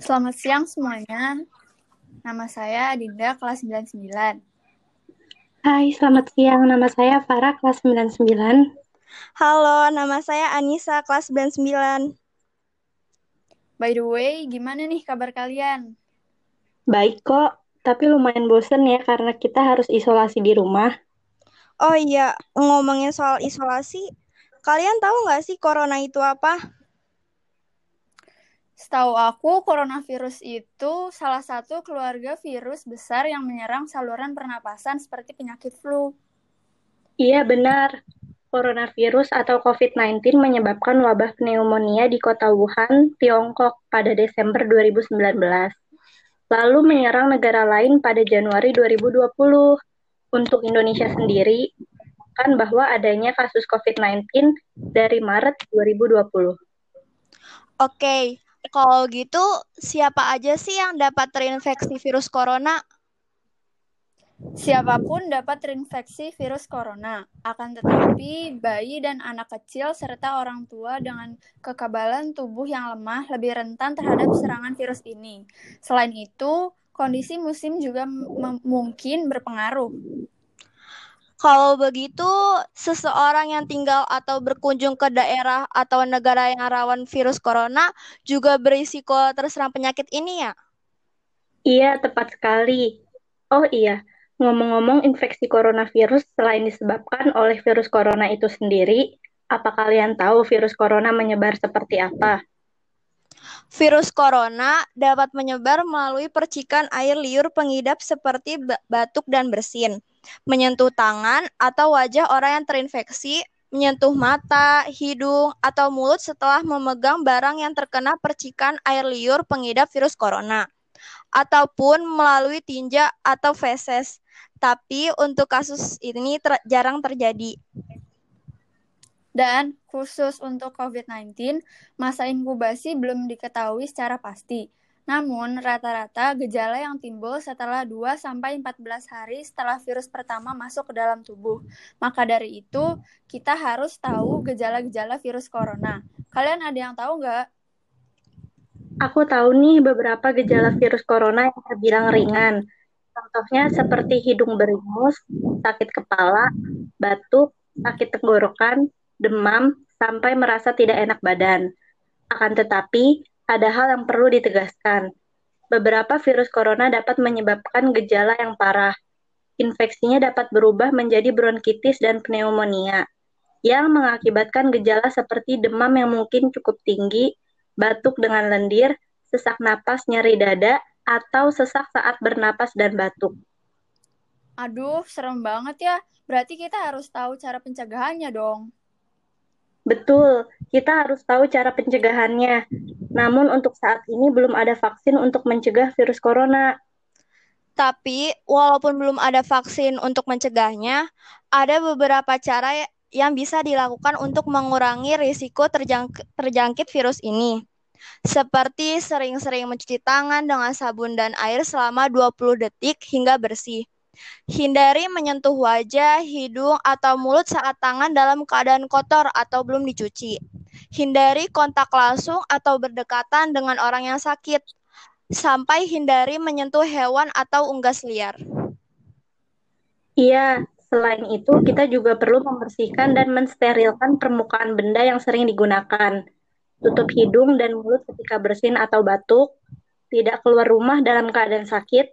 Selamat siang semuanya. Nama saya Adinda, kelas 99. Hai, selamat siang. Nama saya Farah, kelas 99. Halo, nama saya Anissa, kelas 99. By the way, gimana nih kabar kalian? Baik kok, tapi lumayan bosen ya karena kita harus isolasi di rumah. Oh iya, ngomongin soal isolasi, kalian tahu nggak sih corona itu apa? Setahu aku, coronavirus itu salah satu keluarga virus besar yang menyerang saluran pernapasan seperti penyakit flu. Iya, benar. Coronavirus atau COVID-19 menyebabkan wabah pneumonia di kota Wuhan, Tiongkok pada Desember 2019. Lalu menyerang negara lain pada Januari 2020. Untuk Indonesia sendiri, kan bahwa adanya kasus COVID-19 dari Maret 2020. Oke, kalau gitu siapa aja sih yang dapat terinfeksi virus corona? Siapa pun dapat terinfeksi virus corona, akan tetapi bayi dan anak kecil serta orang tua dengan kekebalan tubuh yang lemah lebih rentan terhadap serangan virus ini. Selain itu, kondisi musim juga mungkin berpengaruh. Kalau begitu, seseorang yang tinggal atau berkunjung ke daerah atau negara yang rawan virus corona juga berisiko terserang penyakit ini ya? Iya, tepat sekali. Oh iya, Ngomong-ngomong, infeksi coronavirus selain disebabkan oleh virus corona itu sendiri, apa kalian tahu virus corona menyebar seperti apa? Virus corona dapat menyebar melalui percikan air liur pengidap seperti batuk dan bersin, menyentuh tangan atau wajah orang yang terinfeksi, menyentuh mata, hidung, atau mulut setelah memegang barang yang terkena percikan air liur pengidap virus corona, ataupun melalui tinja atau feses. Tapi untuk kasus ini ter jarang terjadi. Dan khusus untuk COVID-19, masa inkubasi belum diketahui secara pasti. Namun, rata-rata gejala yang timbul setelah 2-14 hari setelah virus pertama masuk ke dalam tubuh. Maka dari itu, kita harus tahu gejala-gejala virus corona. Kalian ada yang tahu nggak? Aku tahu nih beberapa gejala virus corona yang terbilang ringan Contohnya seperti hidung beringus, sakit kepala, batuk, sakit tenggorokan, demam, sampai merasa tidak enak badan. Akan tetapi, ada hal yang perlu ditegaskan. Beberapa virus corona dapat menyebabkan gejala yang parah. Infeksinya dapat berubah menjadi bronkitis dan pneumonia, yang mengakibatkan gejala seperti demam yang mungkin cukup tinggi, batuk dengan lendir, sesak napas, nyeri dada, atau sesak saat bernapas dan batuk. Aduh, serem banget ya. Berarti kita harus tahu cara pencegahannya dong. Betul, kita harus tahu cara pencegahannya. Namun untuk saat ini belum ada vaksin untuk mencegah virus corona. Tapi walaupun belum ada vaksin untuk mencegahnya, ada beberapa cara yang bisa dilakukan untuk mengurangi risiko terjang terjangkit virus ini seperti sering-sering mencuci tangan dengan sabun dan air selama 20 detik hingga bersih. Hindari menyentuh wajah, hidung, atau mulut saat tangan dalam keadaan kotor atau belum dicuci. Hindari kontak langsung atau berdekatan dengan orang yang sakit. Sampai hindari menyentuh hewan atau unggas liar. Iya, selain itu kita juga perlu membersihkan dan mensterilkan permukaan benda yang sering digunakan tutup hidung dan mulut ketika bersin atau batuk, tidak keluar rumah dalam keadaan sakit,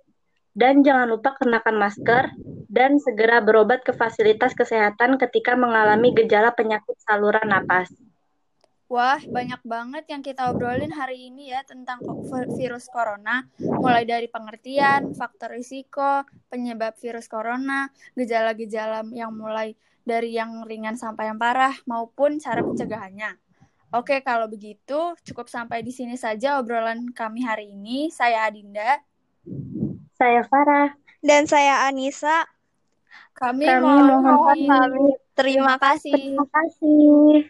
dan jangan lupa kenakan masker dan segera berobat ke fasilitas kesehatan ketika mengalami gejala penyakit saluran napas. Wah, banyak banget yang kita obrolin hari ini ya tentang virus corona, mulai dari pengertian, faktor risiko, penyebab virus corona, gejala-gejala yang mulai dari yang ringan sampai yang parah, maupun cara pencegahannya. Oke, kalau begitu cukup sampai di sini saja obrolan kami hari ini. Saya Adinda. Saya Farah. Dan saya Anissa. Kami, kami mohon pamit. Terima kasih. Terima kasih.